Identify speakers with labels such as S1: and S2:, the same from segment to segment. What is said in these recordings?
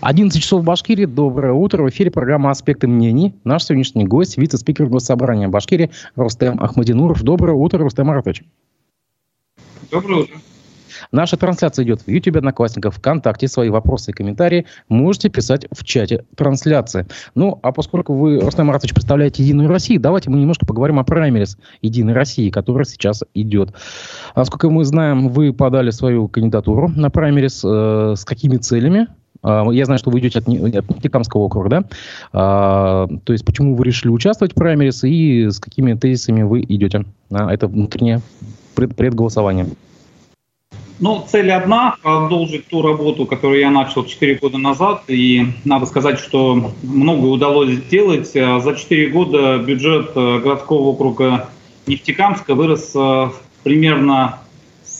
S1: 11 часов в Башкирии. Доброе утро. В эфире программа «Аспекты мнений». Наш сегодняшний гость – вице-спикер Госсобрания Башкирии Рустем Ахмадинуров. Доброе утро, Рустем Маратович.
S2: Доброе утро.
S1: Наша трансляция идет в YouTube, Одноклассниках, ВКонтакте. Свои вопросы и комментарии можете писать в чате трансляции. Ну, а поскольку вы, Рустам Маратович, представляете «Единую Россию», давайте мы немножко поговорим о праймерис «Единой России», которая сейчас идет. Насколько мы знаем, вы подали свою кандидатуру на праймерис. Э, с какими целями? А, я знаю, что вы идете от, от Нефтекамского округа, да? А, то есть почему вы решили участвовать в праймерис и с какими тезисами вы идете на это внутреннее пред, предголосование?
S2: Ну, цель одна – продолжить ту работу, которую я начал 4 года назад. И надо сказать, что многое удалось сделать. А за 4 года бюджет э, городского округа Нефтекамска вырос э, примерно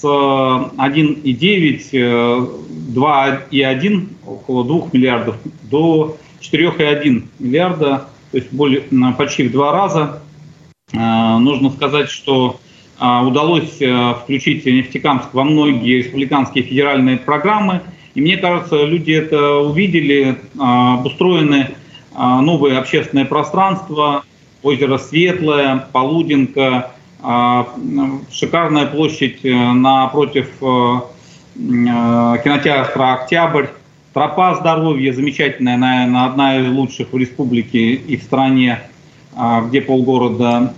S2: с 1,9, 2,1, около 2 миллиардов, до 4,1 миллиарда, то есть более, почти в два раза. Э, нужно сказать, что э, удалось э, включить Нефтекамск во многие республиканские федеральные программы. И мне кажется, люди это увидели, обустроены новые общественные пространства, озеро Светлое, Полуденко, а, шикарная площадь э, напротив э, э, кинотеатра «Октябрь», тропа здоровья, замечательная, наверное, одна из лучших в республике и в стране, а, где полгорода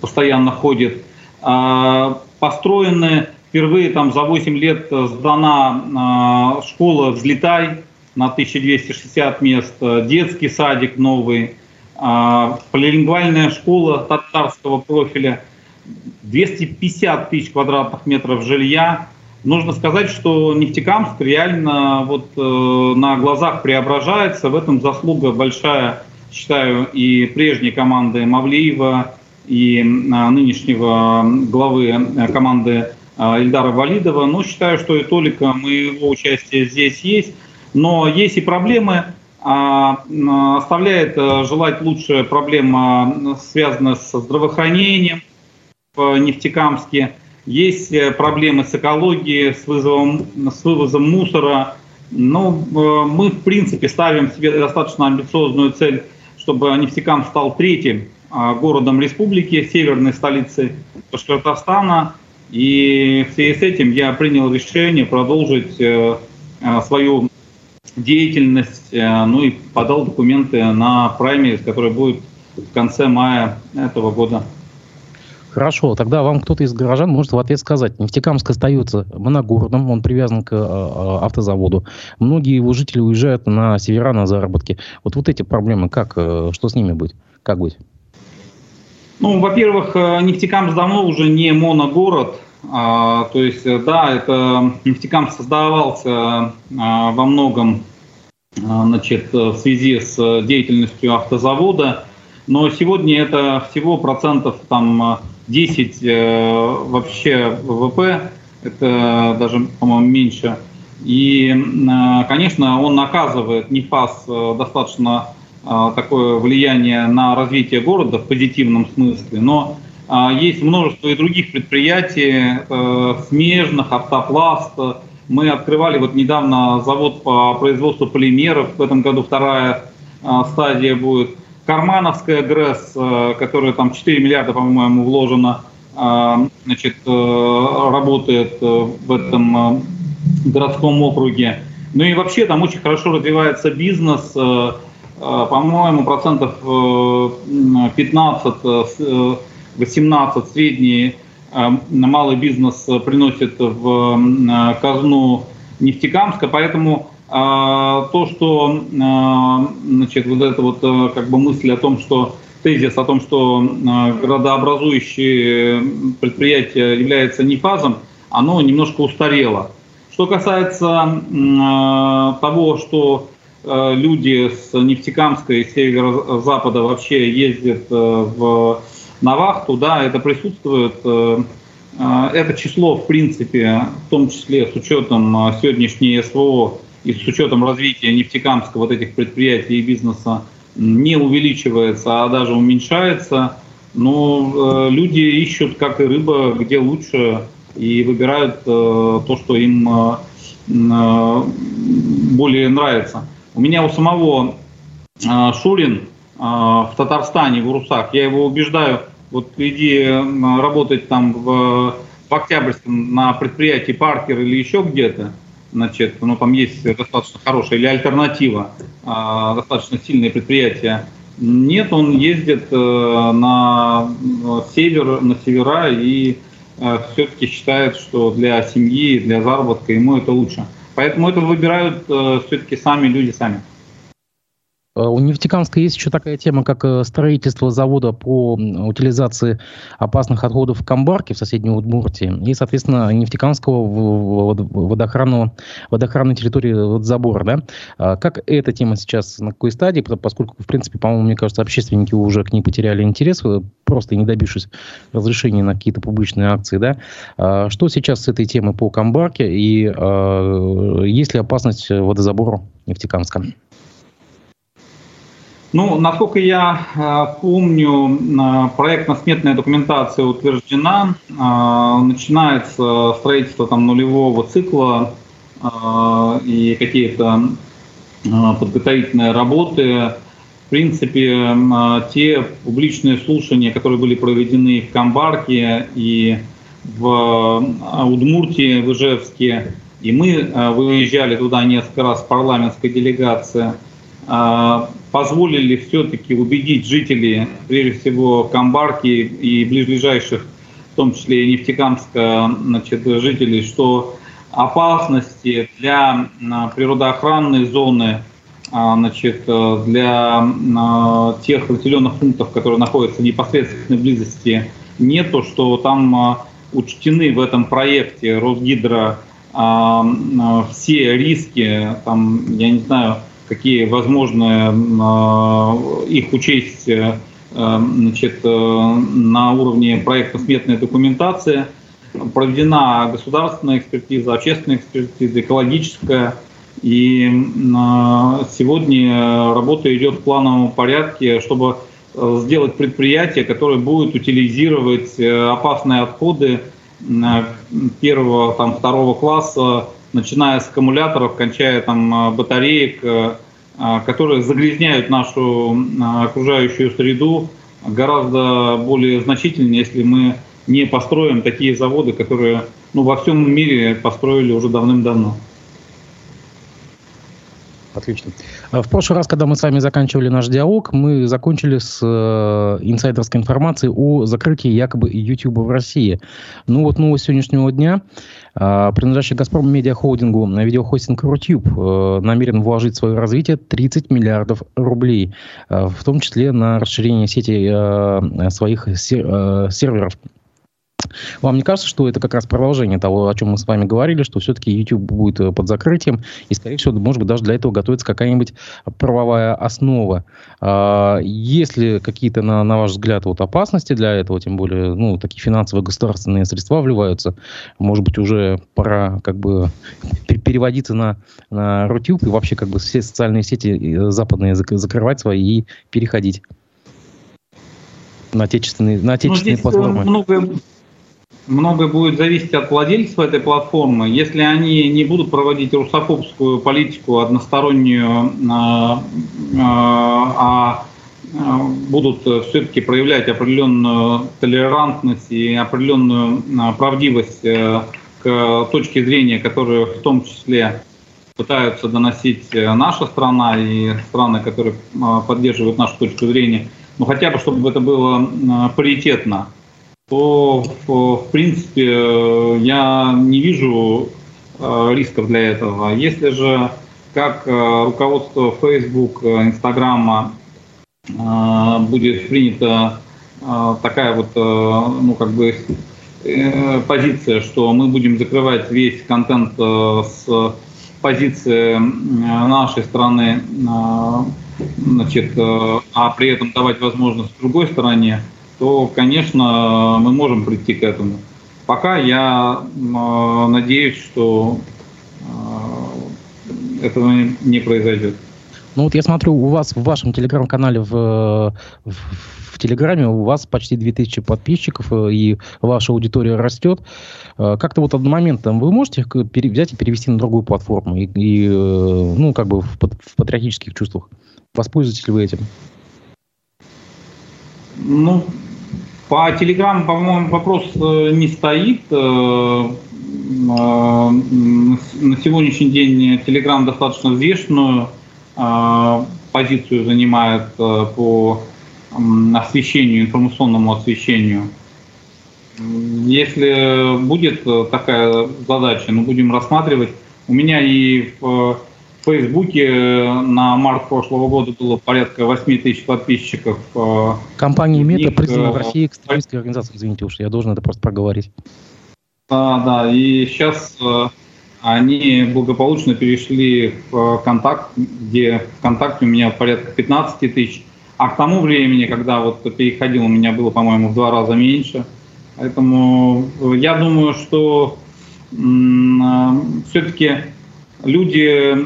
S2: постоянно ходит. А, построены впервые там за 8 лет сдана школа «Взлетай» на 1260 мест, детский садик новый, а, полилингвальная школа татарского профиля, 250 тысяч квадратных метров жилья. Нужно сказать, что Нефтекамск реально вот э, на глазах преображается. В этом заслуга большая, считаю, и прежней команды Мавлиева, и а, нынешнего главы э, команды а, Ильдара Валидова. Но считаю, что и только моего участия здесь есть. Но есть и проблемы, а, оставляет э, желать лучше проблема, связанная со здравоохранением в Нефтекамске. Есть э, проблемы с экологией, с, вызовом, с вывозом мусора. Но ну, мы, в принципе, ставим себе достаточно амбициозную цель, чтобы Нефтекам стал третьим а, городом республики, северной столицей Башкортостана. И в связи с этим я принял решение продолжить э, свою деятельность, э, ну и подал документы на праймерис, который будет в конце мая этого года.
S1: Хорошо, тогда вам кто-то из горожан может в ответ сказать. Нефтекамск остается моногородом, он привязан к э, э, автозаводу. Многие его жители уезжают на севера на заработки. Вот, вот эти проблемы, как, что с ними быть? Как быть?
S2: Ну, во-первых, Нефтекамск давно уже не моногород, а, то есть, э, да, это нефтекам создавался а, во многом а, значит, в связи с деятельностью автозавода, но сегодня это всего процентов там 10 э, вообще ВВП, это даже, по-моему, меньше. И, конечно, он оказывает НИФАС э, достаточно такое влияние на развитие города в позитивном смысле, но есть множество и других предприятий, э, смежных, автопласт. Мы открывали вот недавно завод по производству полимеров. В этом году вторая а, стадия будет. Кармановская ГРЭС, э, которая там 4 миллиарда, по-моему, вложено, а, значит, э, работает в этом городском округе. Ну и вообще там очень хорошо развивается бизнес. По-моему, процентов 15 18 средний э, малый бизнес приносит в э, казну Нефтекамска, поэтому э, то, что значит, вот эта вот как бы мысль о том, что тезис о том, что градообразующие предприятия являются нефазом, оно немножко устарело. Что касается того, что люди с Нефтекамска и северо-запада вообще ездят в на вахту, да, это присутствует. Э, э, это число, в принципе, в том числе с учетом э, сегодняшней СВО и с учетом развития нефтекамска вот этих предприятий и бизнеса, не увеличивается, а даже уменьшается. Но люди ищут, как и рыба, где лучше, и выбирают то, что им более нравится. У меня у самого Шурин в Татарстане, в Урусах, я его убеждаю, вот иди работать там в, в Октябрьском на предприятии Паркер или еще где-то, значит, ну там есть достаточно хорошая или альтернатива, достаточно сильное предприятие, нет, он ездит э, на север, на севера и э, все-таки считает, что для семьи, для заработка ему это лучше. Поэтому это выбирают э, все-таки сами люди сами.
S1: Э, у Нефтекамска есть еще такая тема, как э, строительство завода по утилизации опасных отходов в Камбарке в соседней Удмуртии и, соответственно, Нефтекамского водоохранного, водоохранной территории забора. Да? А как эта тема сейчас, на какой стадии, поскольку, в принципе, по-моему, мне кажется, общественники уже к ней потеряли интерес, э, просто не добившись разрешения на какие-то публичные акции. Да? А что сейчас с этой темой по Камбарке и э, есть ли опасность водозабора Нефтекамска?
S2: Ну, насколько я э, помню, э, проектно-сметная документация утверждена, э, начинается строительство там нулевого цикла э, и какие-то подготовительные работы. В принципе, те публичные слушания, которые были проведены в Камбарке и в Удмуртии, в Ижевске, и мы выезжали туда несколько раз, парламентская делегация – а, позволили все-таки убедить жителей, прежде всего Камбарки и ближайших, в том числе и Нефтекамска, значит, жителей, что опасности для а, природоохранной зоны, а, значит, для тех населенных пунктов, которые находятся в непосредственной близости, нету, что там учтены в этом проекте Росгидро все риски, там, я не знаю, какие возможно а, их учесть э, значит, э, на уровне проектно-сметной документации. Проведена государственная экспертиза, общественная экспертиза, экологическая. И а, сегодня работа идет в плановом порядке, чтобы э, сделать предприятие, которое будет утилизировать опасные отходы первого, там, второго класса начиная с аккумуляторов, кончая там а, батареек, э, а, которые загрязняют нашу окружающую среду гораздо более значительно, если мы не построим такие заводы, которые ну, во всем мире построили уже давным-давно.
S1: Отлично. В прошлый раз, когда мы с вами заканчивали наш диалог, мы закончили с э, инсайдерской информацией о закрытии якобы YouTube в России. Ну вот новость сегодняшнего дня. Э, принадлежащий «Газпром» медиахолдингу на видеохостинг «Рутюб» э, намерен вложить в свое развитие 30 миллиардов рублей, э, в том числе на расширение сети э, своих сер, э, серверов вам не кажется, что это как раз продолжение того, о чем мы с вами говорили, что все-таки YouTube будет э, под закрытием, и, скорее всего, может быть, даже для этого готовится какая-нибудь правовая основа. А, есть ли какие-то, на, на ваш взгляд, вот опасности для этого, тем более, ну, такие финансовые государственные средства вливаются, может быть, уже пора как бы переводиться на, на Рутюб и вообще как бы все социальные сети э, западные закрывать свои и переходить на отечественные, на отечественные ну, платформы. Много,
S2: многое будет зависеть от владельцев этой платформы. Если они не будут проводить русофобскую политику одностороннюю, а, а, а будут все-таки проявлять определенную толерантность и определенную а, правдивость э, к точке зрения, которую в том числе пытаются доносить э, наша страна и страны, которые поддерживают нашу точку зрения, ну хотя бы чтобы это было паритетно то, в принципе, я не вижу э, рисков для этого. Если же, как э, руководство Facebook, Инстаграма будет принята такая вот, э, ну, как бы, позиция, что мы будем закрывать весь контент с позиции нашей страны, значит, а при этом давать возможность другой стороне, то, конечно, мы можем прийти к этому. Пока я надеюсь, что этого не произойдет.
S1: Ну вот я смотрю, у вас в вашем телеграм-канале в, в, в Телеграме у вас почти 2000 подписчиков, э, и ваша аудитория растет. Э, как-то вот одномоментом вы можете взять и перевести на другую платформу, и, и ну, как бы в, в патриотических чувствах? Воспользуетесь ли вы этим?
S2: Ну, по Телеграму, по-моему, вопрос не стоит. На сегодняшний день Телеграм достаточно взвешенную позицию занимает э, по освещению, информационному освещению. Если будет такая задача, мы будем рассматривать. У меня и в Фейсбуке на март прошлого года было порядка 8 тысяч подписчиков.
S1: Э, Компания Мета признана в России экстремистской организацией, извините уж, я должен это просто проговорить.
S2: Да, да, и сейчас э, они благополучно перешли в контакт, где ВКонтакте у меня порядка 15 тысяч, а к тому времени, когда вот переходил, у меня было, по-моему, в два раза меньше. Поэтому я думаю, что э, все-таки люди э,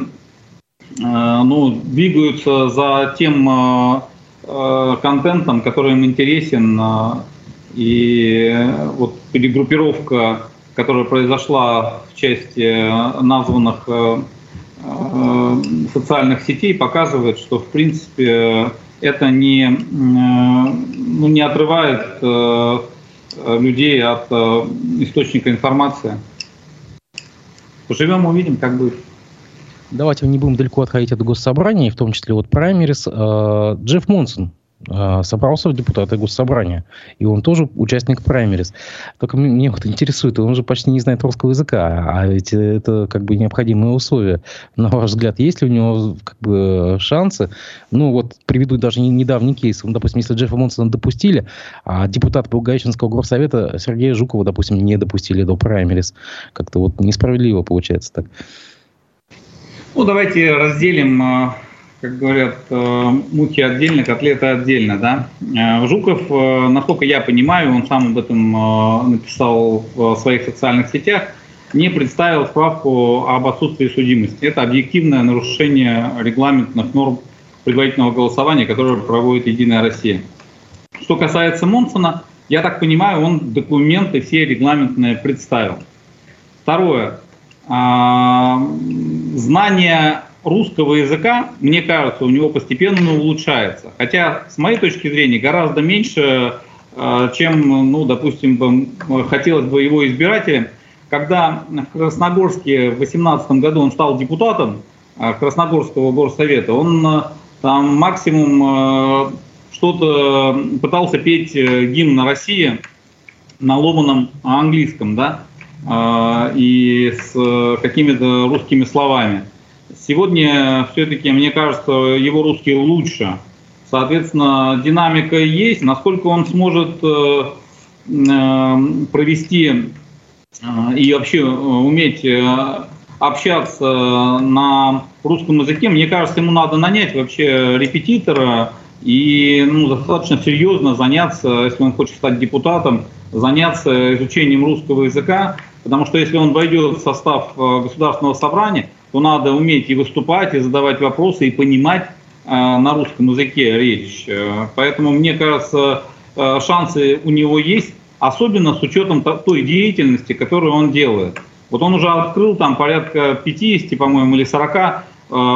S2: ну, двигаются за тем э, контентом, который им интересен. И вот перегруппировка которая произошла в части э, названных э, э, социальных сетей, показывает, что в принципе это не, ну, не отрывает людей от источника информации. Поживем, увидим, как будет.
S1: Давайте не будем далеко отходить от госсобрания, в том числе от праймерис. Джефф Монсон а, собрался в депутаты госсобрания. И он тоже участник праймерис. Только мне вот интересует, он же почти не знает русского языка, а ведь это как бы необходимые условия. На ваш взгляд, есть ли у него как бы шансы? Ну вот приведу даже недавний кейс. Допустим, если Джеффа Монсона допустили, а депутат Благовещенского горсовета Сергея Жукова, допустим, не допустили до праймерис. Как-то вот несправедливо получается так.
S2: Ну, давайте разделим а, как говорят, э, мухи отдельно, котлеты отдельно, да. Э, Жуков, э, насколько я понимаю, он сам об этом написал в своих социальных сетях, не представил справку об отсутствии судимости. Это объективное нарушение регламентных норм предварительного голосования, которое проводит «Единая Россия». Что касается Монсона, я так понимаю, он документы все регламентные представил. Второе. Знание русского языка, мне кажется, у него постепенно улучшается. Хотя, с моей точки зрения, гораздо меньше, э, чем, ну, допустим, хотелось бы его избирателям. Когда в Красногорске в 2018 году он стал депутатом э, Красногорского горсовета, он э, там максимум что-то пытался петь гимн на России на ломаном английском, да, и с какими-то русскими словами. Сегодня все-таки, мне кажется, его русский лучше. Соответственно, динамика есть. Насколько он сможет э, э, провести э, и вообще уметь общаться на русском языке, мне кажется, ему надо нанять вообще репетитора и ну, достаточно серьезно заняться, если он хочет стать депутатом, заняться изучением русского языка, потому что если он войдет в состав государственного собрания, то надо уметь и выступать, и задавать вопросы, и понимать э, на русском языке речь. Э, поэтому, мне кажется, э, шансы у него есть, особенно с учетом той деятельности, которую он делает. Вот он уже открыл там порядка 50, по-моему, или 40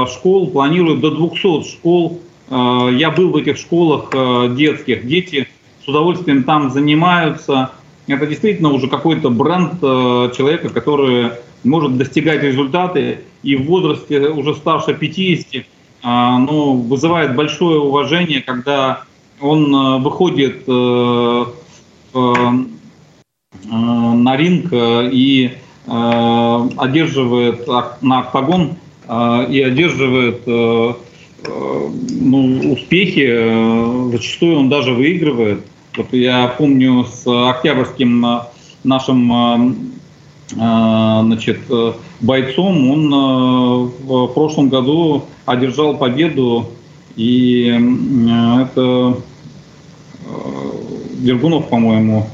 S2: школ, планирует до 200 школ. Я был в этих школах детских, дети с удовольствием там занимаются. Это действительно уже какой-то бренд человека, который может достигать результаты и в возрасте уже старше 50 а, ну, вызывает большое уважение, когда он выходит э, э, на ринг и э, одерживает на октагон и одерживает ну, успехи, зачастую он даже выигрывает. Вот я помню с октябрьским нашим а, значит, э, бойцом. Он э, в прошлом году одержал победу, и это э, Дергунов, по-моему,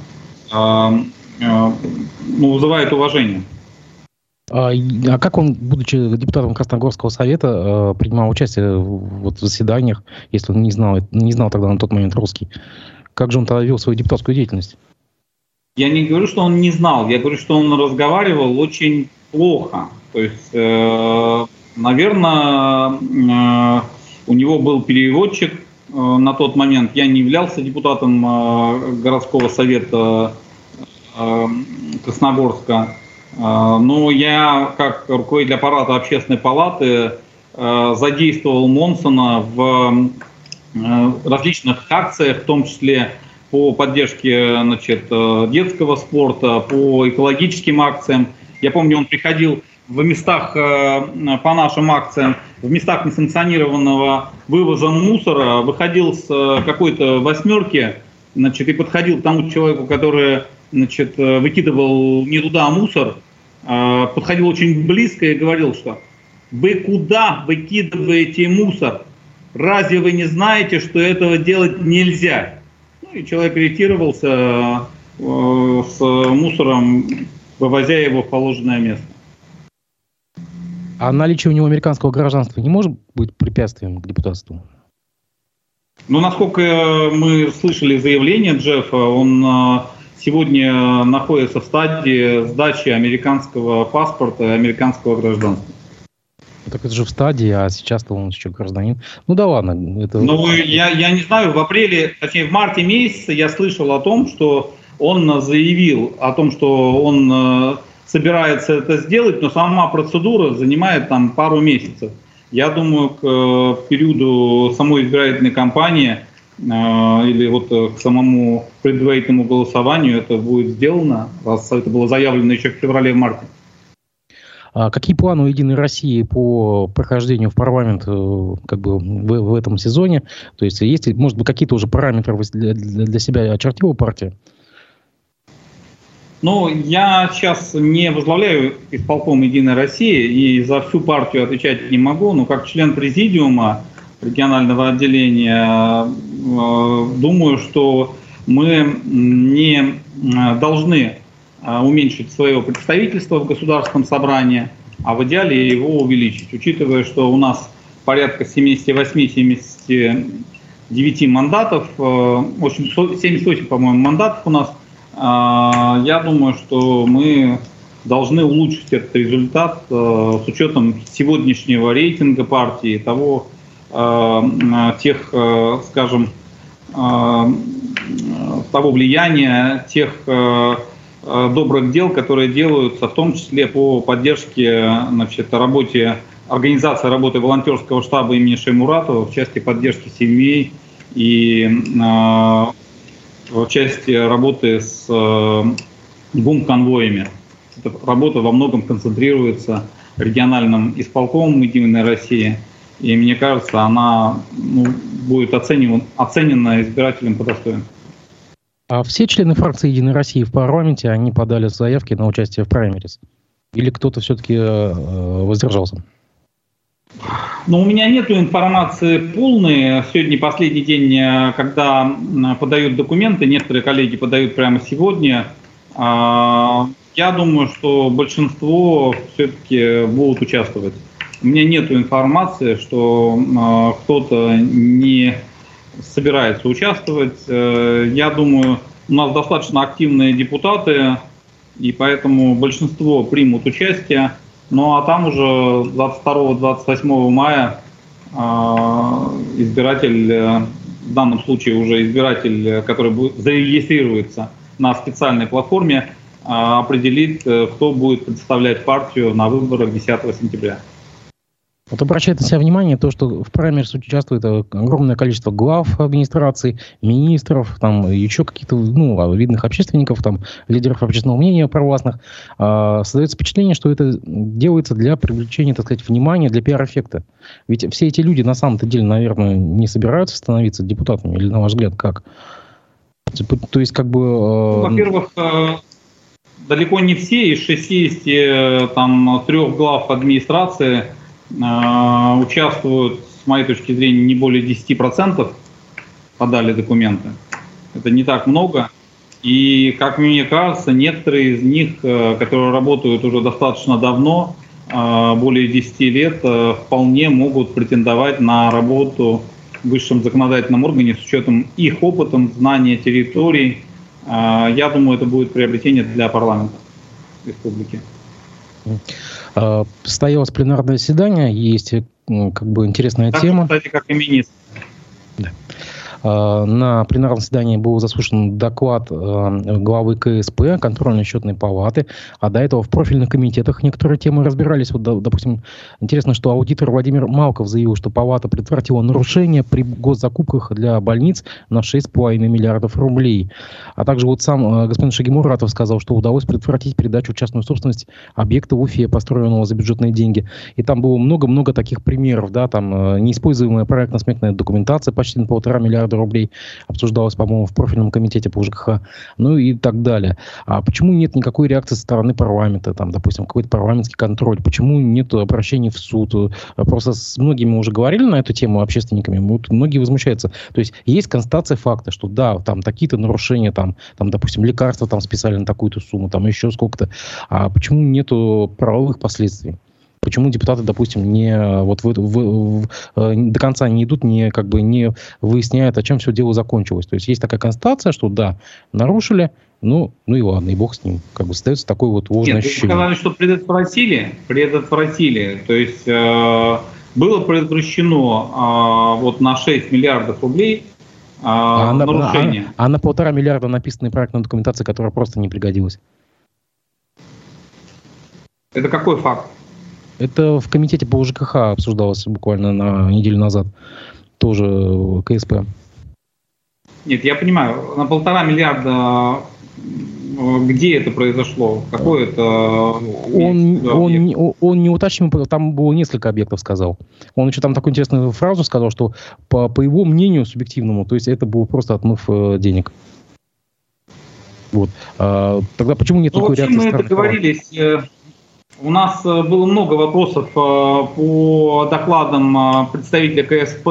S2: ну, вызывает уважение.
S1: А, а как он, будучи депутатом Красногорского совета, э, принимал участие в заседаниях, если он не знал, не знал тогда на тот момент русский? Как же он тогда вел свою депутатскую деятельность?
S2: Я не говорю, что он не знал, я говорю, что он разговаривал очень плохо. То есть, э, наверное, э, у него был переводчик на тот момент. Я не являлся депутатом городского совета Красногорска. Но я, как руководитель аппарата общественной палаты, задействовал Монсона в различных акциях, в том числе по поддержке значит, детского спорта, по экологическим акциям. Я помню, он приходил в местах по нашим акциям, в местах несанкционированного вывоза мусора, выходил с какой-то восьмерки, значит, и подходил к тому человеку, который значит, выкидывал не туда мусор, подходил очень близко и говорил, что вы куда выкидываете мусор? Разве вы не знаете, что этого делать нельзя? Ну, и человек ретировался э, с мусором, вывозя его в положенное место.
S1: А наличие у него американского гражданства не может быть препятствием к депутатству?
S2: Ну, насколько мы слышали заявление Джеффа, он э, сегодня находится в стадии сдачи американского паспорта, американского гражданства.
S1: Так это же в стадии, а сейчас-то он еще гражданин. Ну да ладно.
S2: Это... Ну, я, я не знаю, в апреле, точнее в марте месяце я слышал о том, что он заявил о том, что он э, собирается это сделать, но сама процедура занимает там пару месяцев. Я думаю, к э, периоду самой избирательной кампании а, или вот э, к самому предварительному голосованию это будет сделано, раз это было заявлено еще в феврале-марте.
S1: А какие планы у Единой России по прохождению в парламент э, как бы, в, в этом сезоне? То есть есть, может быть, какие-то уже параметры для, для, себя очертила партия?
S2: Ну, я сейчас не возглавляю исполком Единой России и за всю партию отвечать не могу, но как член президиума регионального отделения, э, думаю, что мы не э, должны уменьшить свое представительство в государственном собрании, а в идеале его увеличить, учитывая, что у нас порядка 78-79 мандатов, в общем, 78, по-моему, мандатов у нас. Я думаю, что мы должны улучшить этот результат с учетом сегодняшнего рейтинга партии, того, Э, тех, э, скажем, э, того влияния, тех добрых дел, которые делаются, в том числе по поддержке, значит, работе организации работы волонтерского штаба имени Шеймуратова в части поддержки семей и в части работы с ГУМ-конвоями. Эта работа во многом концентрируется региональным исполкомом «Единой России», и мне кажется, она ну, будет оценена, оценена избирателем по достоинству.
S1: А все члены фракции «Единой России» в парламенте, они подали заявки на участие в праймерис? Или кто-то все-таки э, воздержался?
S2: Ну, у меня нет информации полной. Сегодня последний день, э, когда подают документы, некоторые коллеги подают прямо сегодня. А, я думаю, что большинство все-таки будут участвовать. У меня нет информации, что э, кто-то не собирается участвовать. Э, я думаю, у нас достаточно активные депутаты, и поэтому большинство примут участие. Ну а там уже 22-28 мая э, избиратель, э, в данном случае уже избиратель, который будет, зарегистрируется на специальной платформе, определит, кто будет представлять партию на выборах 10 сентября.
S1: Вот обращает на себя внимание то, что в праймерис участвует э, огромное количество глав администрации, министров, там еще каких-то ну, а, видных общественников, там лидеров общественного мнения провластных. А, создается впечатление, что это делается для привлечения, так сказать, внимания, для пиар-эффекта. Ведь все эти люди на самом-то деле, наверное, не собираются становиться депутатами, или на ваш взгляд, как?
S2: То есть, как бы... Э, ну, во-первых, э, далеко не все из 60 там, трех глав администрации – участвуют, с моей точки зрения, не более 10% подали документы. Это не так много. И, как мне кажется, некоторые из них, которые работают уже достаточно давно, более 10 лет, вполне могут претендовать на работу в высшем законодательном органе с учетом их опытом, знания территорий. Я думаю, это будет приобретение для парламента республики.
S1: Состоялось пленарное заседание, есть как бы интересная так, тема.
S2: Кстати, как и министр.
S1: Да. А, на пленарном заседании был заслушан доклад а, главы КСП, контрольно-счетной палаты, а до этого в профильных комитетах некоторые темы разбирались. Вот, допустим, интересно, что аудитор Владимир Малков заявил, что палата предотвратила нарушения при госзакупках для больниц на 6,5 миллиардов рублей. А также вот сам а, господин Шагимуратов сказал, что удалось предотвратить передачу в частную собственность объекта в Уфе, построенного за бюджетные деньги. И там было много-много таких примеров, да, там неиспользуемая проектно-сметная документация почти на полтора миллиарда миллиарда рублей обсуждалось, по-моему, в профильном комитете по ЖКХ, ну и так далее. А почему нет никакой реакции со стороны парламента, там, допустим, какой-то парламентский контроль? Почему нет обращений в суд? Просто с многими уже говорили на эту тему общественниками, вот многие возмущаются. То есть есть констатация факта, что да, там такие-то нарушения, там, там, допустим, лекарства там списали на такую-то сумму, там еще сколько-то. А почему нету правовых последствий? Почему депутаты, допустим, не вот в, в, в, э, до конца не идут, не как бы не выясняют, о чем все дело закончилось. То есть есть такая констатация, что да, нарушили, ну, ну и ладно, и бог с ним. Как бы остается такой вот ложное
S2: Нет, ощущение. сказали, что предотвратили, предотвратили. То есть э, было предотвращено э, вот на 6 миллиардов рублей э, а нарушение.
S1: На, а, а на полтора миллиарда написанной проектной документации, которая просто не пригодилась.
S2: Это какой факт?
S1: Это в комитете по ЖКХ обсуждалось буквально на неделю назад. Тоже КСП.
S2: Нет, я понимаю. На полтора миллиарда э, где это произошло? Какой это
S1: он, он, он не уточнил, там было несколько объектов, сказал. Он еще там такую интересную фразу сказал, что по, по его мнению субъективному, то есть это был просто отмыв э, денег. Вот. А, тогда почему нет ну, такой реакции?
S2: Мы это говорились э, у нас э, было много вопросов э, по докладам э, представителя КСП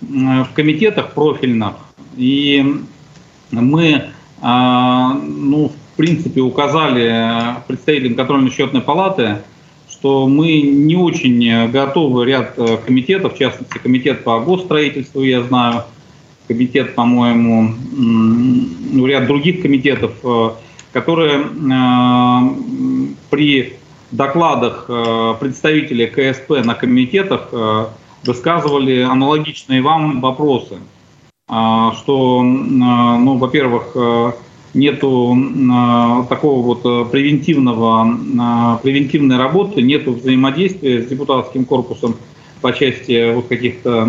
S2: в комитетах профильных. И мы, ну, в принципе, указали представителям контрольно-счетной палаты, что мы не очень готовы ряд комитетов, в частности, комитет по госстроительству, я знаю, комитет, по-моему, ну, ряд других комитетов, которые при докладах э, представителей КСП на комитетах э, высказывали аналогичные вам вопросы, а, что, ну, во-первых, э, нету такого вот превентивного, превентивной работы, нету взаимодействия с депутатским корпусом по части вот каких-то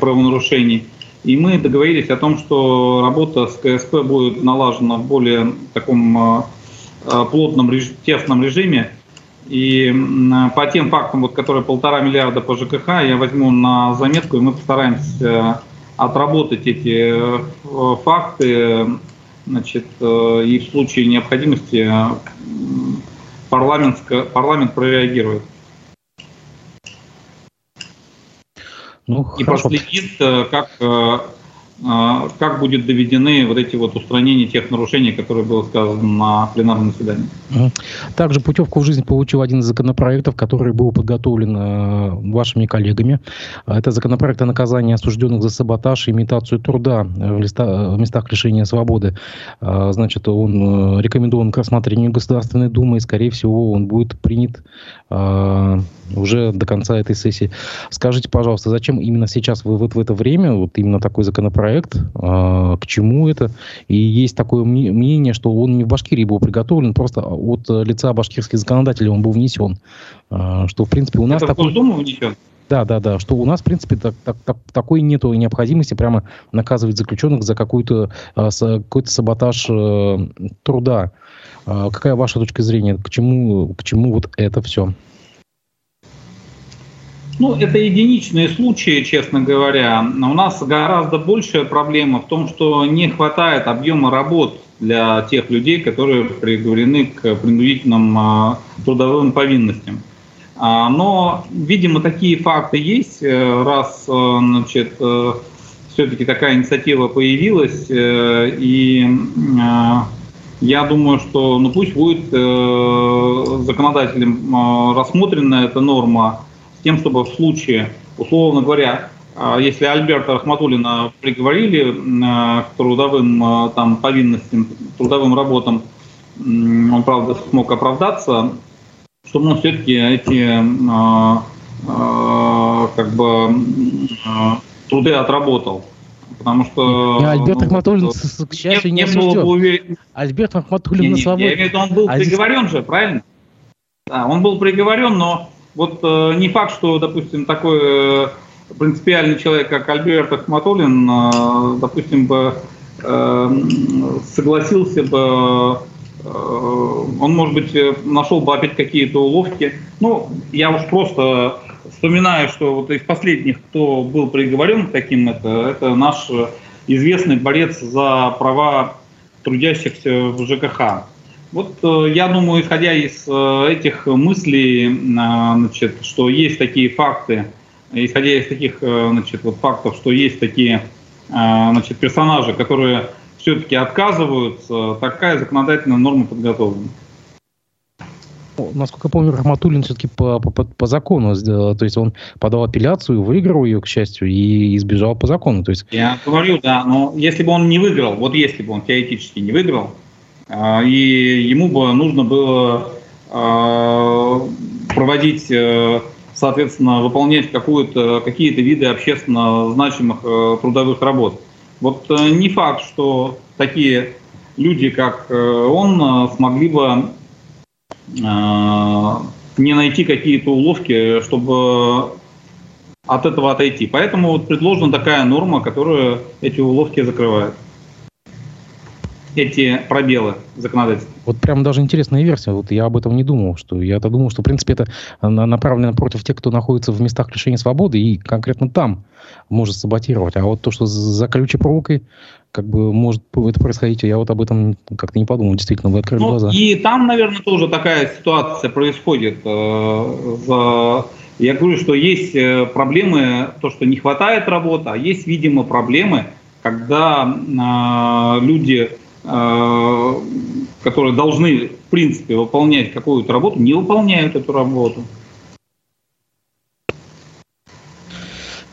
S2: правонарушений. И мы договорились о том, что работа с КСП будет налажена в более таком плотном, тесном режиме, и по тем фактам, вот, которые полтора миллиарда по ЖКХ, я возьму на заметку, и мы постараемся отработать эти э, факты, значит, э, и в случае необходимости парламент, парламент прореагирует. Ну, и хорошо. последит, э, как как будет доведены вот эти вот устранения тех нарушений, которые было сказано на пленарном заседании.
S1: Также путевку в жизнь получил один из законопроектов, который был подготовлен э, вашими коллегами. Это законопроект о наказании осужденных за саботаж и имитацию труда в, листа, в местах лишения свободы. А, значит, он э, рекомендован к рассмотрению Государственной Думы, и, скорее всего, он будет принят а, уже до конца этой сессии. Скажите, пожалуйста, зачем именно сейчас вы вот в это время, вот именно такой законопроект, а, к чему это? И есть такое мнение, что он не в Башкирии был приготовлен, просто от лица башкирских законодателей он был внесен. А, что, в принципе, у нас... Это такой... в внесен? Да, да, да, что у нас, в принципе, так, так, так, такой нет необходимости прямо наказывать заключенных за какой-то какой-то саботаж э, труда. А какая ваша точка зрения? К чему, к чему вот это все?
S2: Ну, это единичные случаи, честно говоря. У нас гораздо большая проблема в том, что не хватает объема работ для тех людей, которые приговорены к принудительным а, трудовым повинностям. А, но, видимо, такие факты есть, э, раз э, значит, э, все-таки такая инициатива появилась, и Я думаю, что ну, пусть будет законодателем рассмотрена эта норма с тем, чтобы в случае, условно говоря, э, если Альберта Рахматуллина приговорили э, к трудовым э, там, повинностям, трудовым работам, он, правда, смог оправдаться, чтобы ну, все-таки эти как бы, труды отработал потому что...
S1: И Альберт ну, Ахматуллин, к счастью, не, не было бы уверен...
S2: Альберт Ахматуллин на свободе. Я имею в виду, он был а приговорен здесь... же, правильно? Да, он был приговорен, но вот э, не факт, что, допустим, такой э, принципиальный человек, как Альберт Ахматуллин, э, допустим, бы э, согласился бы э, он, может быть, э, нашел бы опять какие-то уловки. Ну, я уж просто вспоминаю, что вот из последних, кто был приговорен таким, это, это наш известный борец за права трудящихся в ЖКХ. Вот э, я думаю, исходя из э, этих мыслей, значит, что есть такие факты, исходя из таких значит, вот фактов, что есть такие значит, персонажи, которые все-таки отказываются, такая законодательная норма подготовлена
S1: насколько я помню, Рахматуллин все-таки по, по, по закону. То есть он подал апелляцию, выиграл ее, к счастью, и избежал по закону. То есть...
S2: Я говорю, да, но если бы он не выиграл, вот если бы он теоретически не выиграл, э, и ему бы нужно было э, проводить, э, соответственно, выполнять какие-то виды общественно значимых э, трудовых работ. Вот э, не факт, что такие люди, как он, смогли бы не найти какие-то уловки, чтобы от этого отойти. Поэтому вот предложена такая норма, которая эти уловки закрывает. Эти пробелы законодательства.
S1: Вот прям даже интересная версия. Вот я об этом не думал, что я-то думал, что в принципе это направлено против тех, кто находится в местах лишения свободы и конкретно там может саботировать. А вот то, что за колючей проволокой, как бы может это происходить, я вот об этом как-то не подумал. Действительно, вы открыли ну, глаза.
S2: И там, наверное, тоже такая ситуация происходит. Э, я говорю, что есть э, проблемы, то, что не хватает работы, а есть, видимо, проблемы, когда э, люди, которые должны, в принципе, выполнять какую-то работу, не выполняют эту работу.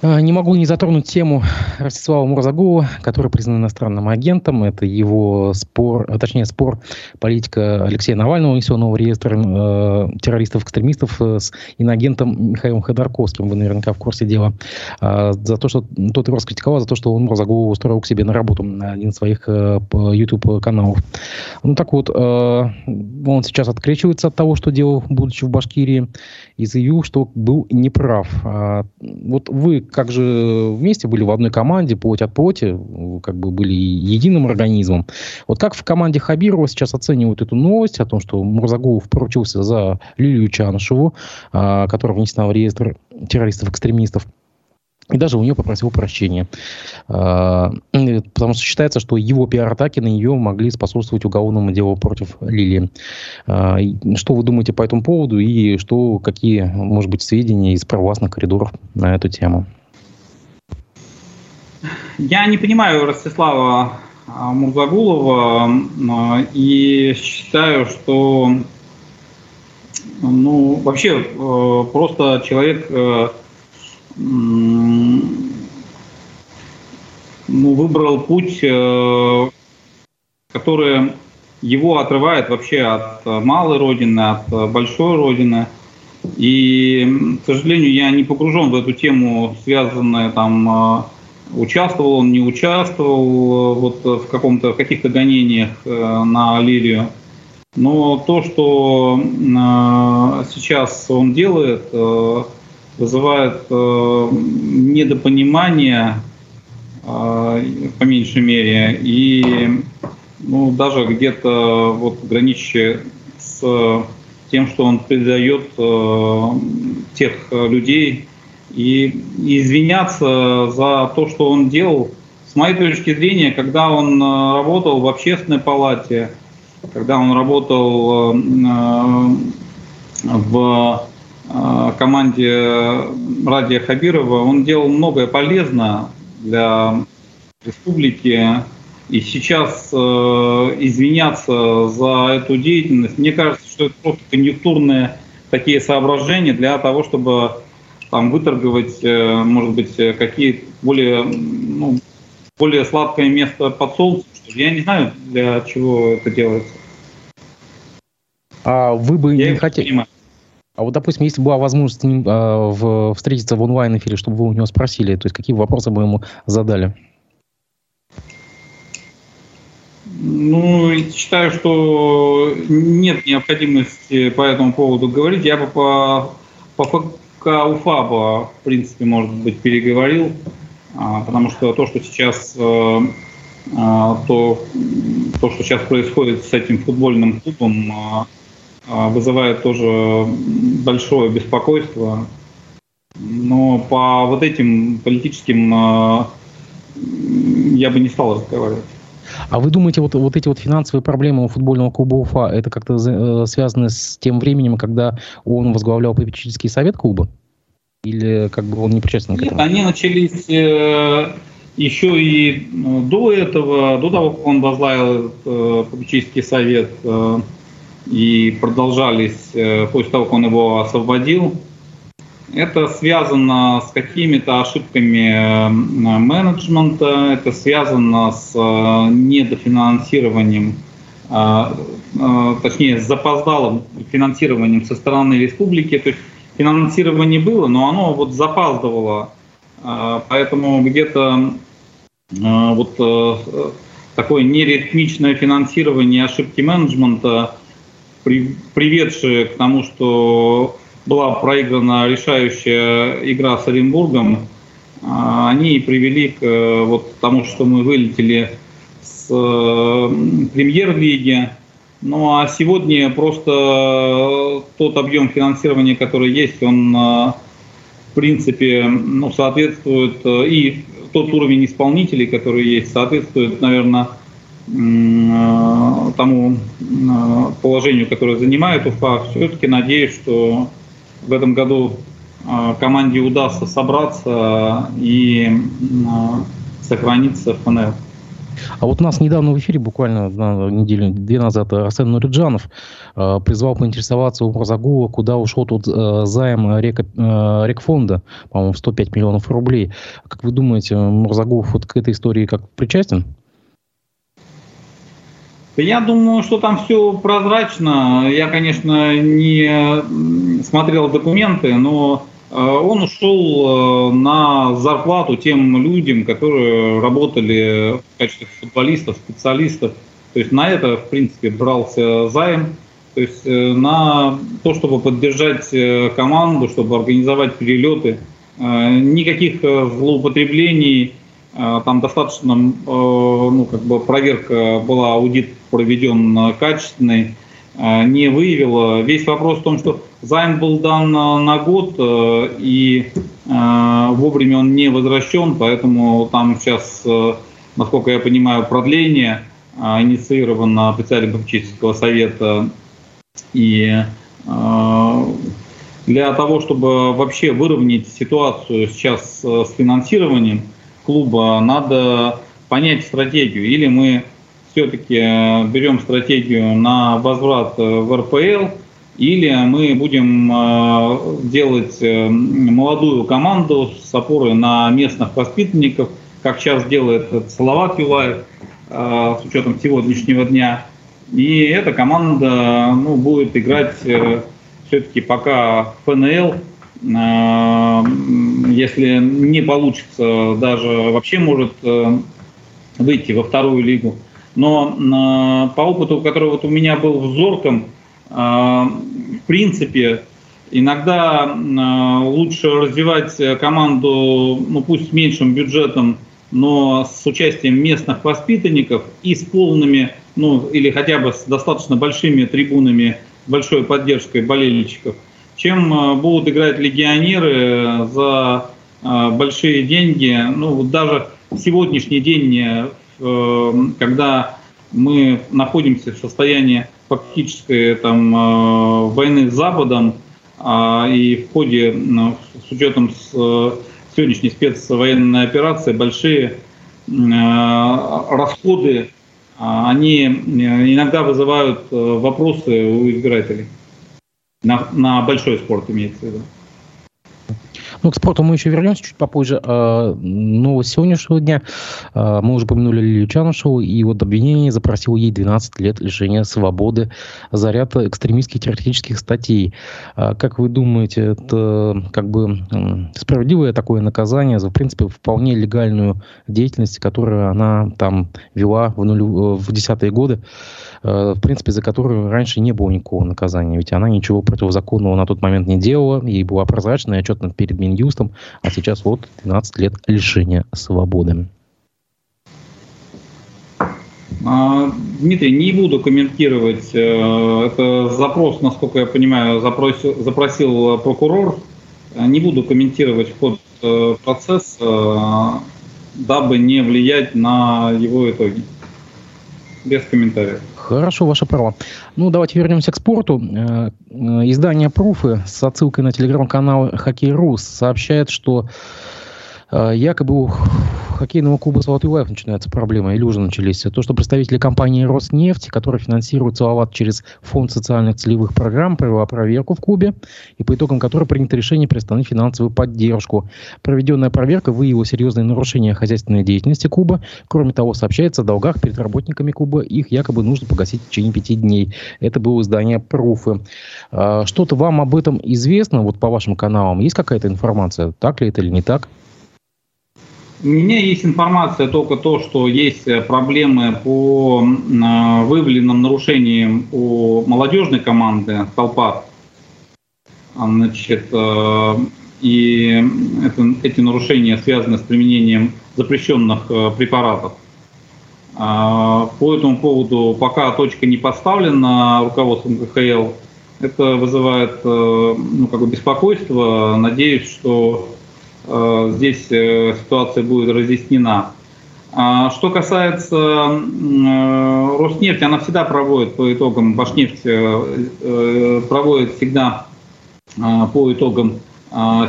S1: Не могу не затронуть тему Ростислава Мурзагова, который признан иностранным агентом. Это его спор, а точнее спор политика Алексея Навального, внесенного в реестр э, террористов-экстремистов э, с иноагентом Михаилом Ходорковским. Вы наверняка в курсе дела. Э, за то, что тот его раскритиковал, за то, что он Мурзагова устроил к себе на работу на один из своих э, YouTube-каналов. Ну так вот, э, он сейчас открещивается от того, что делал, будучи в Башкирии, и заявил, что был неправ. А, вот вы как же вместе были в одной команде, плоть от плоти, как бы были единым организмом. Вот как в команде Хабирова сейчас оценивают эту новость о том, что Мурзагулов поручился за Лилию Чанышеву, а, которая внесена в реестр террористов-экстремистов, и даже у нее попросил прощения. А, потому что считается, что его пиар-атаки на нее могли способствовать уголовному делу против Лилии. А, что вы думаете по этому поводу и что, какие, может быть, сведения из провластных коридоров на эту тему?
S2: Я не понимаю Ростислава а, Мурзагулова и считаю, что ну, вообще э, просто человек э, ну, выбрал путь, э, который его отрывает вообще от малой родины, от большой родины. И, к сожалению, я не погружен в эту тему, связанную там, участвовал он, не участвовал э, вот в каком-то в каких-то гонениях на Лилию. Но то, что сейчас он делает, вызывает э, недопонимание, э, по меньшей мере, и ну, даже где-то вот граничащее с тем, что он предает э, тех людей и, извиняться за то, что он делал. С моей точки зрения, когда он э, работал в общественной палате, когда он работал э, в Э, команде Радия Хабирова. Он делал многое полезно для республики. И сейчас извиняться за эту деятельность, мне кажется, что это просто конъюнктурные такие соображения для того, чтобы там выторговать, э, может быть, какие более, ну, более сладкое место под солнцем. Я не знаю, для чего это делается.
S1: А вы бы Я не хотели... А вот, допустим, если была возможность с ним э, в, встретиться в онлайн-эфире, чтобы вы у него спросили, то есть какие вопросы бы ему задали?
S2: Ну, считаю, что нет необходимости по этому поводу говорить. Я бы по, по ФК УФАБа, в принципе, может быть, переговорил, а, потому что то, что сейчас э, а, то, то, что сейчас происходит с этим футбольным клубом, а, вызывает тоже большое беспокойство. Но по вот этим политическим я бы не стал разговаривать.
S1: А вы думаете, вот, вот эти вот финансовые проблемы у футбольного клуба Уфа, это как-то э, связано с тем временем, когда он возглавлял попечительский совет клуба? Или как бы он не причастен к этому?
S2: Нет, они начались э, еще и э, до этого, до того, как он возглавил э, попечительский совет, э, и продолжались после того, как он его освободил, это связано с какими-то ошибками менеджмента, это связано с недофинансированием, точнее, с запоздалым финансированием со стороны республики. То есть финансирование было, но оно вот запаздывало. Поэтому где-то вот э, такое неритмичное финансирование ошибки менеджмента, приведшее к тому, что была проиграна решающая игра с Оренбургом, а, они привели к э, вот тому, что мы вылетели с э, премьер-лиги. Ну а сегодня просто тот объем финансирования, который есть, он в принципе ну, соответствует и тот уровень исполнителей, который есть, соответствует, наверное, э, тому э, положению, которое занимает УФА. Все-таки надеюсь, что в этом году э, команде удастся собраться и сохраниться в ФНЛ.
S1: А вот у нас недавно в эфире, буквально неделю, две назад, Арсен Нуриджанов э, призвал поинтересоваться у Мурзагула, куда ушел тот э, займ река, э, Рекфонда, по-моему, 105 миллионов рублей. Как вы думаете, Мурзагулов вот к этой истории как причастен?
S2: Я думаю, что там все прозрачно. Я, конечно, не смотрел документы, но Э, он ушел э, на зарплату тем людям, которые работали в качестве футболистов, специалистов. То есть на это, в принципе, брался займ. То есть э, на то, чтобы поддержать команду, чтобы организовать перелеты. Никаких злоупотреблений, там достаточно, ну, как бы проверка была, аудит проведен качественный, не выявила. Весь вопрос в том, что Займ был дан на год, э, и э, вовремя он не возвращен, поэтому там сейчас, э, насколько я понимаю, продление инициировано председателем попечительского совета. И для того, чтобы вообще выровнять ситуацию сейчас с финансированием клуба, надо понять стратегию. Или мы все-таки берем стратегию на возврат в РПЛ – или мы будем э, делать э, молодую команду с опорой на местных воспитанников, как сейчас делает Салават Юлаев э, с учетом сегодняшнего дня. И эта команда ну, будет играть все-таки пока ФНЛ, если не получится, даже вообще может выйти во вторую лигу. Но по опыту, который вот у меня был в Зорком, а, в принципе, иногда лучше развивать команду, ну пусть с меньшим бюджетом, но с участием местных воспитанников и с полными, ну или хотя бы с достаточно большими трибунами, большой поддержкой болельщиков, чем а, будут играть легионеры за большие деньги. Ну даже в сегодняшний день, э, когда мы находимся в состоянии фактической там, э, войны с Западом а, и в ходе, ну, с учетом сегодняшней спецвоенной операции, большие расходы, они иногда вызывают вопросы у избирателей. На, на большой спорт имеется в виду.
S1: Ну, к спорту мы еще вернемся чуть попозже. А, новость сегодняшнего дня. А, мы уже упомянули Лилию Чанышеву, и вот обвинение запросил ей 12 лет лишения свободы за ряд экстремистских террористических статей. А, как вы думаете, это как бы справедливое такое наказание за, в принципе, вполне легальную деятельность, которую она там вела в, нулю, в десятые годы? В принципе, за которую раньше не было никакого наказания. Ведь она ничего противозаконного на тот момент не делала, ей была прозрачная отчетность перед Минюстом, а сейчас вот 12 лет лишения свободы.
S2: А, Дмитрий, не буду комментировать. Э, это запрос, насколько я понимаю, запросил, запросил прокурор. Не буду комментировать ход э, процесса, дабы не влиять на его итоги. Без комментариев.
S1: Хорошо, ваше право. Ну, давайте вернемся к спорту. Э, издание «Пруфы» с отсылкой на телеграм-канал «Хоккей Рус» сообщает, что якобы у хоккейного клуба «Золотой лайф» начинаются проблемы, или уже начались. То, что представители компании «Роснефть», которая финансирует «Салават» через Фонд социальных целевых программ, провела проверку в клубе, и по итогам которой принято решение приостановить финансовую поддержку. Проведенная проверка выявила серьезные нарушения хозяйственной деятельности клуба. Кроме того, сообщается о долгах перед работниками клуба. Их якобы нужно погасить в течение пяти дней. Это было издание «Пруфы». А, что-то вам об этом известно, вот по вашим каналам? Есть какая-то информация, так ли это или не так?
S2: У меня есть информация только то, что есть э, проблемы по э, выявленным нарушениям у молодежной команды «Толпа». Значит, э, и это, эти нарушения связаны с применением запрещенных препаратов. По этому поводу пока точка не поставлена руководством КХЛ. Это вызывает ну, как бы беспокойство. Надеюсь, что здесь э, ситуация будет разъяснена. А что касается э, Роснефти, она всегда проводит по итогам, Башнефть проводит всегда по итогам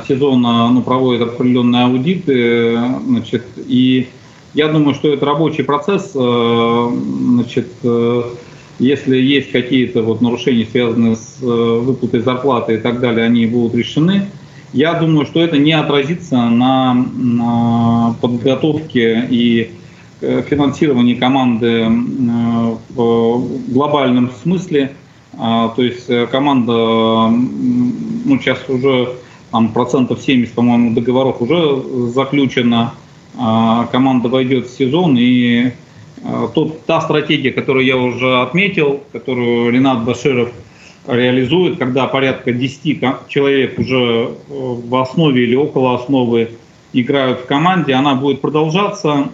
S2: сезона, ну, проводит определенные аудиты, значит, и я думаю, что это рабочий процесс, значит, если есть какие-то вот нарушения, связанные с выплатой зарплаты и так далее, они будут решены. Я думаю, что это не отразится на, на подготовке и э, финансировании команды э, в глобальном смысле. А, то есть э, команда, ну сейчас уже там, процентов 70, по-моему, договоров уже заключено. А, команда войдет в сезон и тот, та стратегия, которую я уже отметил, которую Ренат Баширов – реализует, когда порядка 10 человек уже э, в основе или около основы играют в команде, она будет продолжаться,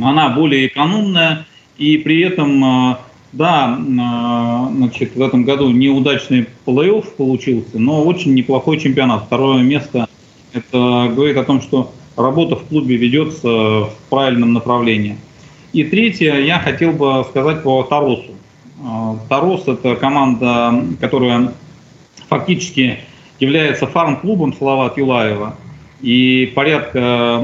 S2: она более экономная, и при этом, э, да, э, значит, в этом году неудачный плей-офф получился, но очень неплохой чемпионат. Второе место, это говорит о том, что работа в клубе ведется в правильном направлении. И третье, я хотел бы сказать по Таросу. А, Тарос – это команда, которая фактически является фарм-клубом Салават Юлаева. И порядка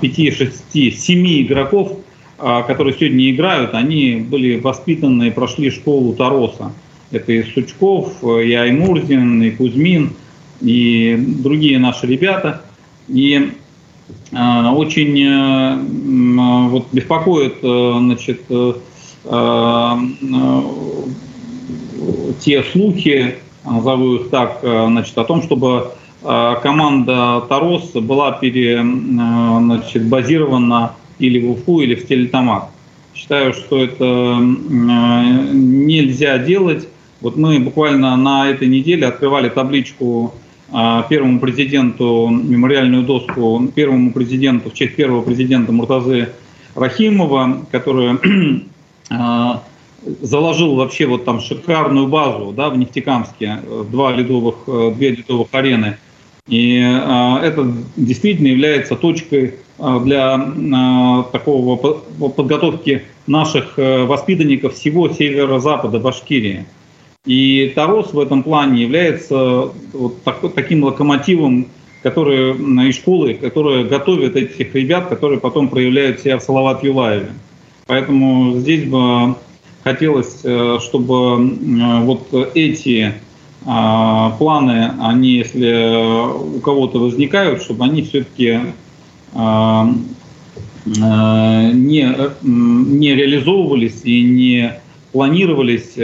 S2: 5, 6, 7 игроков, а, которые сегодня играют, они были воспитаны и прошли школу Тароса. Это и Сучков, и Аймурзин, и Кузьмин, и другие наши ребята. И очень э, вот, беспокоит э, значит, э, Э, э, те слухи, назову их так, э, значит, о том, чтобы команда Тарос была пере, значит, базирована или в Уфу, или в Стерлитамак. Считаю, что это нельзя делать. Вот мы буквально на этой неделе открывали табличку первому президенту, мемориальную доску первому президенту, в честь первого президента Муртазы Рахимова, которая а, заложил вообще вот там шикарную базу да, в Нефтекамске, э, два ледовых, э, две ледовых арены. И э, это действительно является точкой для такого подготовки наших воспитанников всего северо-запада Башкирии. И Тарос в этом плане является вот так, таким локомотивом которые и школы, которые готовят этих ребят, которые потом проявляют себя в Салават Юлаеве. Поэтому здесь бы хотелось, э, чтобы вот эти а, планы, они, если у кого-то возникают, чтобы они все-таки а, а, не, не реализовывались и не планировались.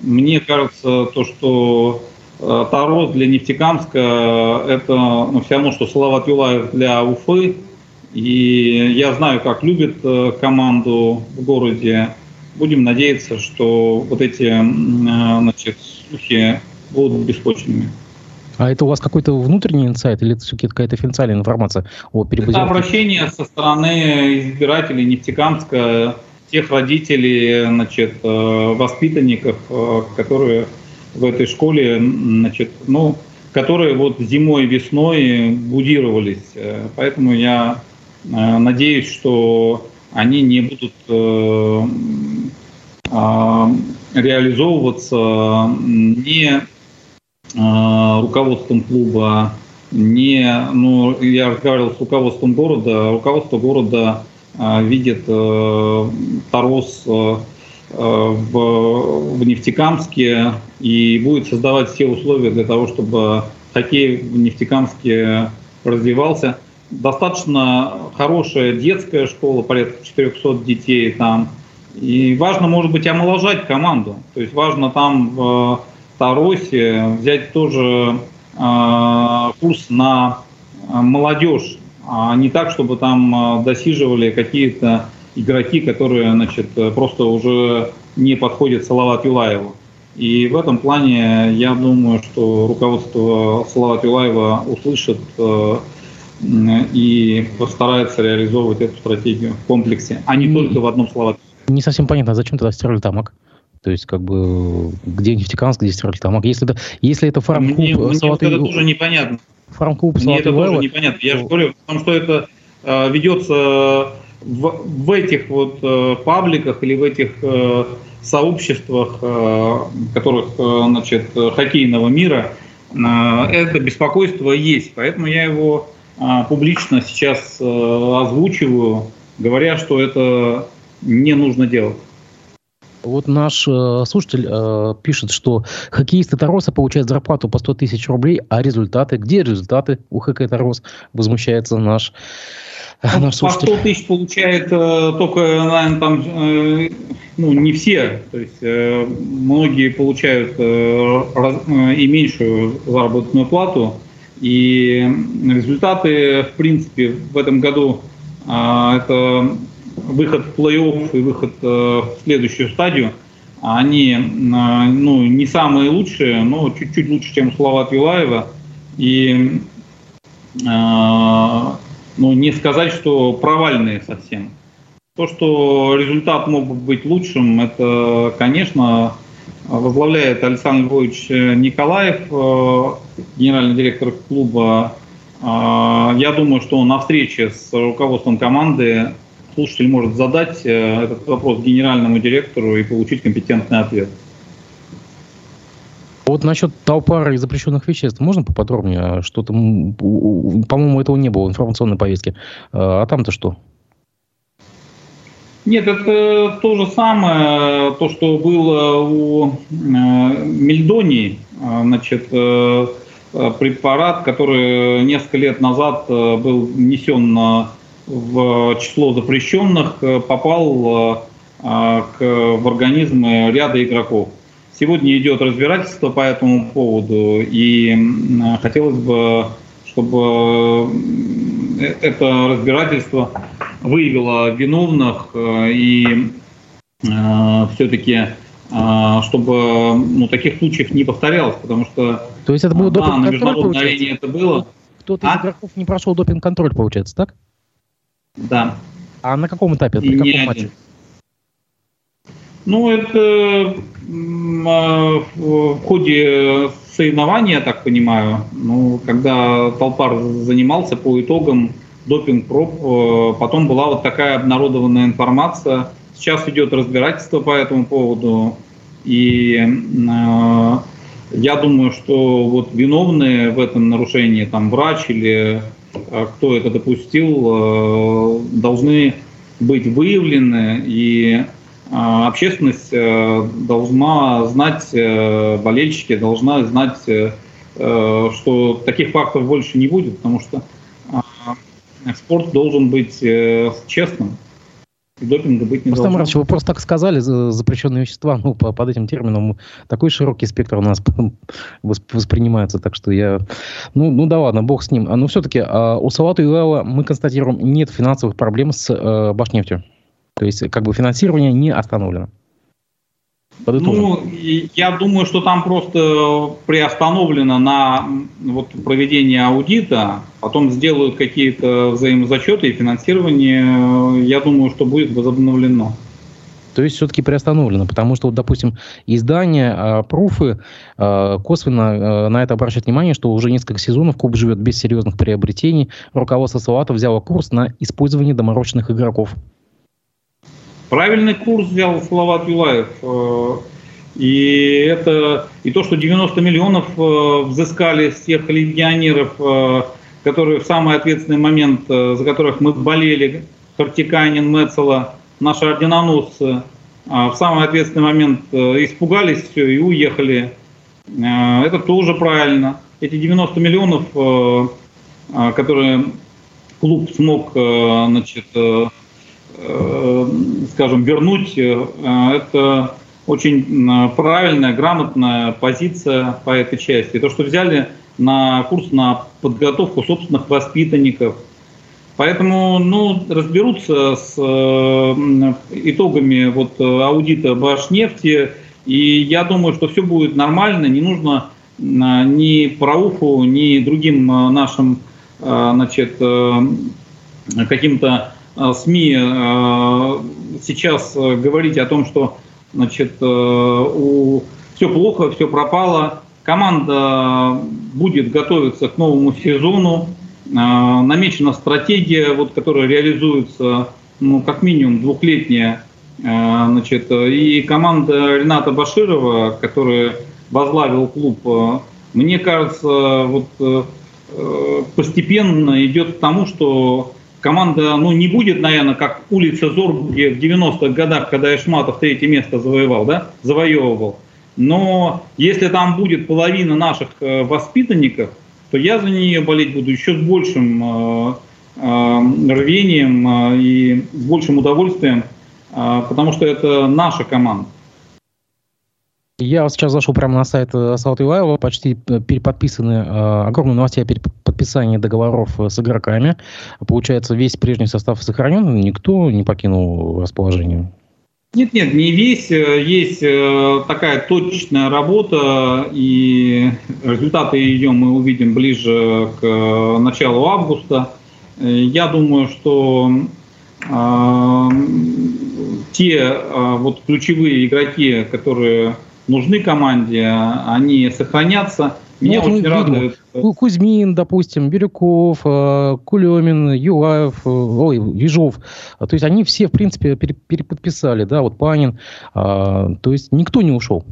S2: Мне кажется, то, что Тарос для Нефтекамска это ну, все равно, что Салават Юлаев для Уфы. И я знаю, как любит э, команду в городе. Будем надеяться, что вот эти значит, слухи будут беспочвенными.
S1: А это у вас какой-то внутренний инсайт или это все-таки какая-то официальная информация о
S2: перебазировке? Это обращение со стороны избирателей Нефтекамска, тех родителей, значит, э, воспитанников, э, которые в этой школе, значит, ну, которые вот зимой и весной будировались. Э, поэтому я надеюсь, что они не будут реализовываться не а, руководством клуба, не, ну, я разговаривал с руководством города, руководство города а, видит э, Тарос э, в, в Нефтекамске и будет создавать все условия для того, чтобы хоккей в Нефтекамске развивался. Достаточно хорошая детская школа, порядка 400 детей там, и важно, может быть, омоложать команду. То есть важно там в Таросе взять тоже э, курс на молодежь, а не так, чтобы там досиживали какие-то игроки, которые значит, просто уже не подходят Салават Юлаеву. И в этом плане я думаю, что руководство Салават Юлаева услышит э, и постарается реализовывать эту стратегию в комплексе, а не только в одном Салават
S1: не совсем понятно, зачем тогда стерлитамак? То есть, как бы, где Нефтекамск, где стерлитамак? Если это, если это
S2: фарм-клуб... Мне, мне Салаты... это тоже непонятно.
S1: Фарм-клуб
S2: Мне это тоже непонятно. Я же говорю, потому что это э, ведется в, в этих вот э, пабликах или в этих э, сообществах, э, которых, э, значит, хоккейного мира, э, это беспокойство есть. Поэтому я его э, публично сейчас э, озвучиваю, говоря, что это не нужно делать.
S1: Вот наш э, слушатель э, пишет, что хоккеисты Тароса получают зарплату по 100 тысяч рублей, а результаты? Где результаты у ХК Тарос? Возмущается наш,
S2: э, ну, наш слушатель. По 100 тысяч получает э, только, наверное, там, э, ну, не все. То есть э, многие получают э, раз, э, и меньшую заработную плату. И результаты, в принципе, в этом году э, это выход в плей-офф и выход э, в следующую стадию, они э, ну, не самые лучшие, но чуть-чуть лучше, чем у Салават Юлаева. И э, ну, не сказать, что провальные совсем. То, что результат мог бы быть лучшим, это, конечно, возглавляет Александр Львович Николаев, генеральный директор клуба. Я думаю, что на встрече с руководством команды слушатель может задать э, этот вопрос генеральному директору и получить компетентный ответ.
S1: Вот насчет толпара и запрещенных веществ можно поподробнее? Что-то, по-моему, этого не было в информационной повестке. А, а там-то что?
S2: Нет, это то же самое, то, что было у э, Мельдонии. А, значит, э, препарат, который несколько лет назад был внесен в число запрещенных э, попал э, в организмы ряда игроков. Сегодня идет разбирательство по этому поводу, и хотелось бы, чтобы э, это разбирательство выявило виновных и все-таки чтобы ну, таких случаев не повторялось, потому что
S1: То есть это было
S2: да, на международной арене это было.
S1: Кто-то а? из игроков не прошел допинг-контроль, получается, так?
S2: Да.
S1: А на каком этапе? При каком матче?
S2: Ну, это в ходе соревнования, я так понимаю, ну, когда Толпар занимался по итогам допинг-проб, э, потом была вот такая обнародованная информация. Сейчас идет разбирательство по этому поводу, и э, я думаю, что вот виновные в этом нарушении, там врач или кто это допустил, должны быть выявлены и общественность должна знать, болельщики должна знать, что таких фактов больше не будет, потому что спорт должен быть честным
S1: допинга быть не Рустам должно. вы просто так сказали, запрещенные вещества, ну, по, под этим термином такой широкий спектр у нас воспринимается, так что я... Ну, ну да ладно, бог с ним. А, но все-таки а, у Салата Юлаева мы констатируем, нет финансовых проблем с а, Башнефтью. То есть, как бы финансирование не остановлено.
S2: Подытожим. Ну, я думаю, что там просто приостановлено на вот, проведение аудита, потом сделают какие-то взаимозачеты и финансирование, я думаю, что будет возобновлено.
S1: То есть все-таки приостановлено, потому что, вот, допустим, издание э, Пруфы э, косвенно э, на это обращает внимание, что уже несколько сезонов клуб живет без серьезных приобретений. Руководство Салата взяло курс на использование доморощенных игроков.
S2: Правильный курс взял Салават Юлаев. Э, и это и то, что 90 миллионов э, взыскали с тех легионеров, э, которые в самый ответственный момент, за которых мы болели, Хартиканин, Мецела, наши орденоносцы, в самый ответственный момент испугались все и уехали. Это тоже правильно. Эти 90 миллионов, которые клуб смог значит, Э, скажем, вернуть, э, это очень правильная, грамотная позиция по этой части. То, что взяли на курс на подготовку собственных воспитанников. Поэтому ну, разберутся с э, итогами вот, аудита Башнефти, и я думаю, что все будет нормально, не нужно ни Прауфу, ни другим нашим значит, каким-то Э, СМИ э, сейчас э, говорить о том, что значит, у... все плохо, все пропало. Команда будет готовиться к новому сезону. Намечена стратегия, вот, которая реализуется ну, как минимум двухлетняя. Значит, и команда Рената Баширова, которая возглавил клуб, мне кажется, вот, постепенно идет к тому, что команда ну, не будет, наверное, как улица Зор, где в 90-х годах, когда Ишматов третье место завоевал, да, завоевывал. Но если там будет половина наших э, воспитанников, то я за нее болеть буду еще с большим э, э, рвением и с большим удовольствием, потому что это наша команда.
S1: Я сейчас зашел прямо на сайт Асфальта Илаева, почти переподписаны, э, огромные новости о переподписании договоров с игроками. Получается, весь прежний состав сохранен, никто не покинул расположение.
S2: Нет, нет, не весь. Есть такая точечная работа, и результаты ее мы увидим ближе к началу августа. Я думаю, что э, те э, вот ключевые игроки, которые нужны команде, они сохранятся.
S1: Меня ну, очень радует... Кузьмин, допустим, Бирюков, э, Кулемин, Юлаев, э, ой, Ежов. То есть они все, в принципе, переподписали, да, вот Панин. А, то есть никто не ушел.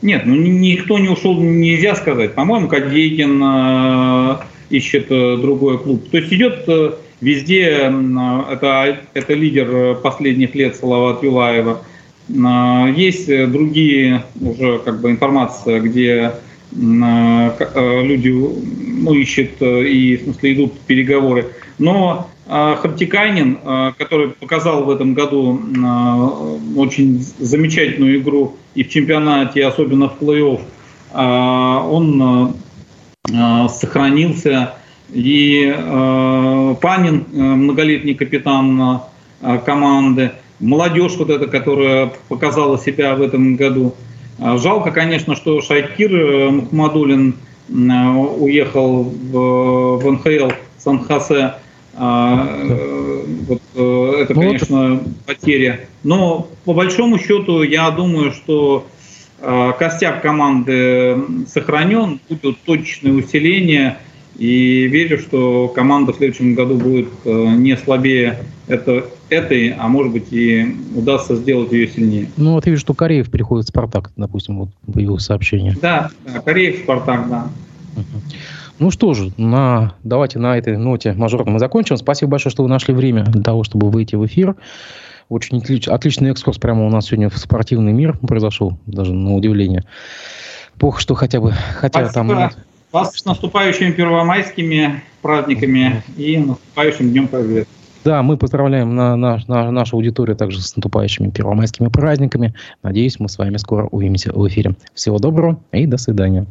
S2: Нет, ну никто не ушел, нельзя сказать. По-моему, Кадейкин э, ищет другой клуб. То есть идет везде, это, это лидер последних лет Салават Юлаева. А, есть э, другие уже как бы информация, где а, э, люди ну, ищут э, и в смысле идут переговоры. Но а, Хартикайнин, который показал в этом году очень замечательную игру и в чемпионате, особенно в плей-офф, он сохранился. И Панин, многолетний капитан команды, молодежь вот эта, которая показала себя в этом году. А, жалко, конечно, что Шайкир э, Мухаммадулин э, уехал в, в НХЛ Сан-Хосе. А, э, вот, это, ну конечно, потеря. Но по большому счету я думаю, что костяк команды сохранен, будут точечные усиления. И верю, что команда в следующем году будет э, не слабее это, этой, а может быть и удастся сделать ее сильнее.
S1: Ну вот я вижу, что Кореев переходит в «Спартак», допустим, вот появилось сообщение.
S2: Да, Кореев, «Спартак», да.
S1: Ну что же, на, давайте на этой ноте мажорной мы закончим. Спасибо большое, что вы нашли время для того, чтобы выйти в эфир. Очень отличный экскурс прямо у нас сегодня в спортивный мир произошел, даже на удивление. Плохо, что хотя бы... Хотя Спасибо. там...
S2: Вас с наступающими первомайскими праздниками и наступающим Днем Победы.
S1: Да, мы поздравляем на, на, на нашу аудиторию также с наступающими первомайскими праздниками. Надеюсь, мы с вами скоро увидимся в эфире. Всего доброго и до свидания.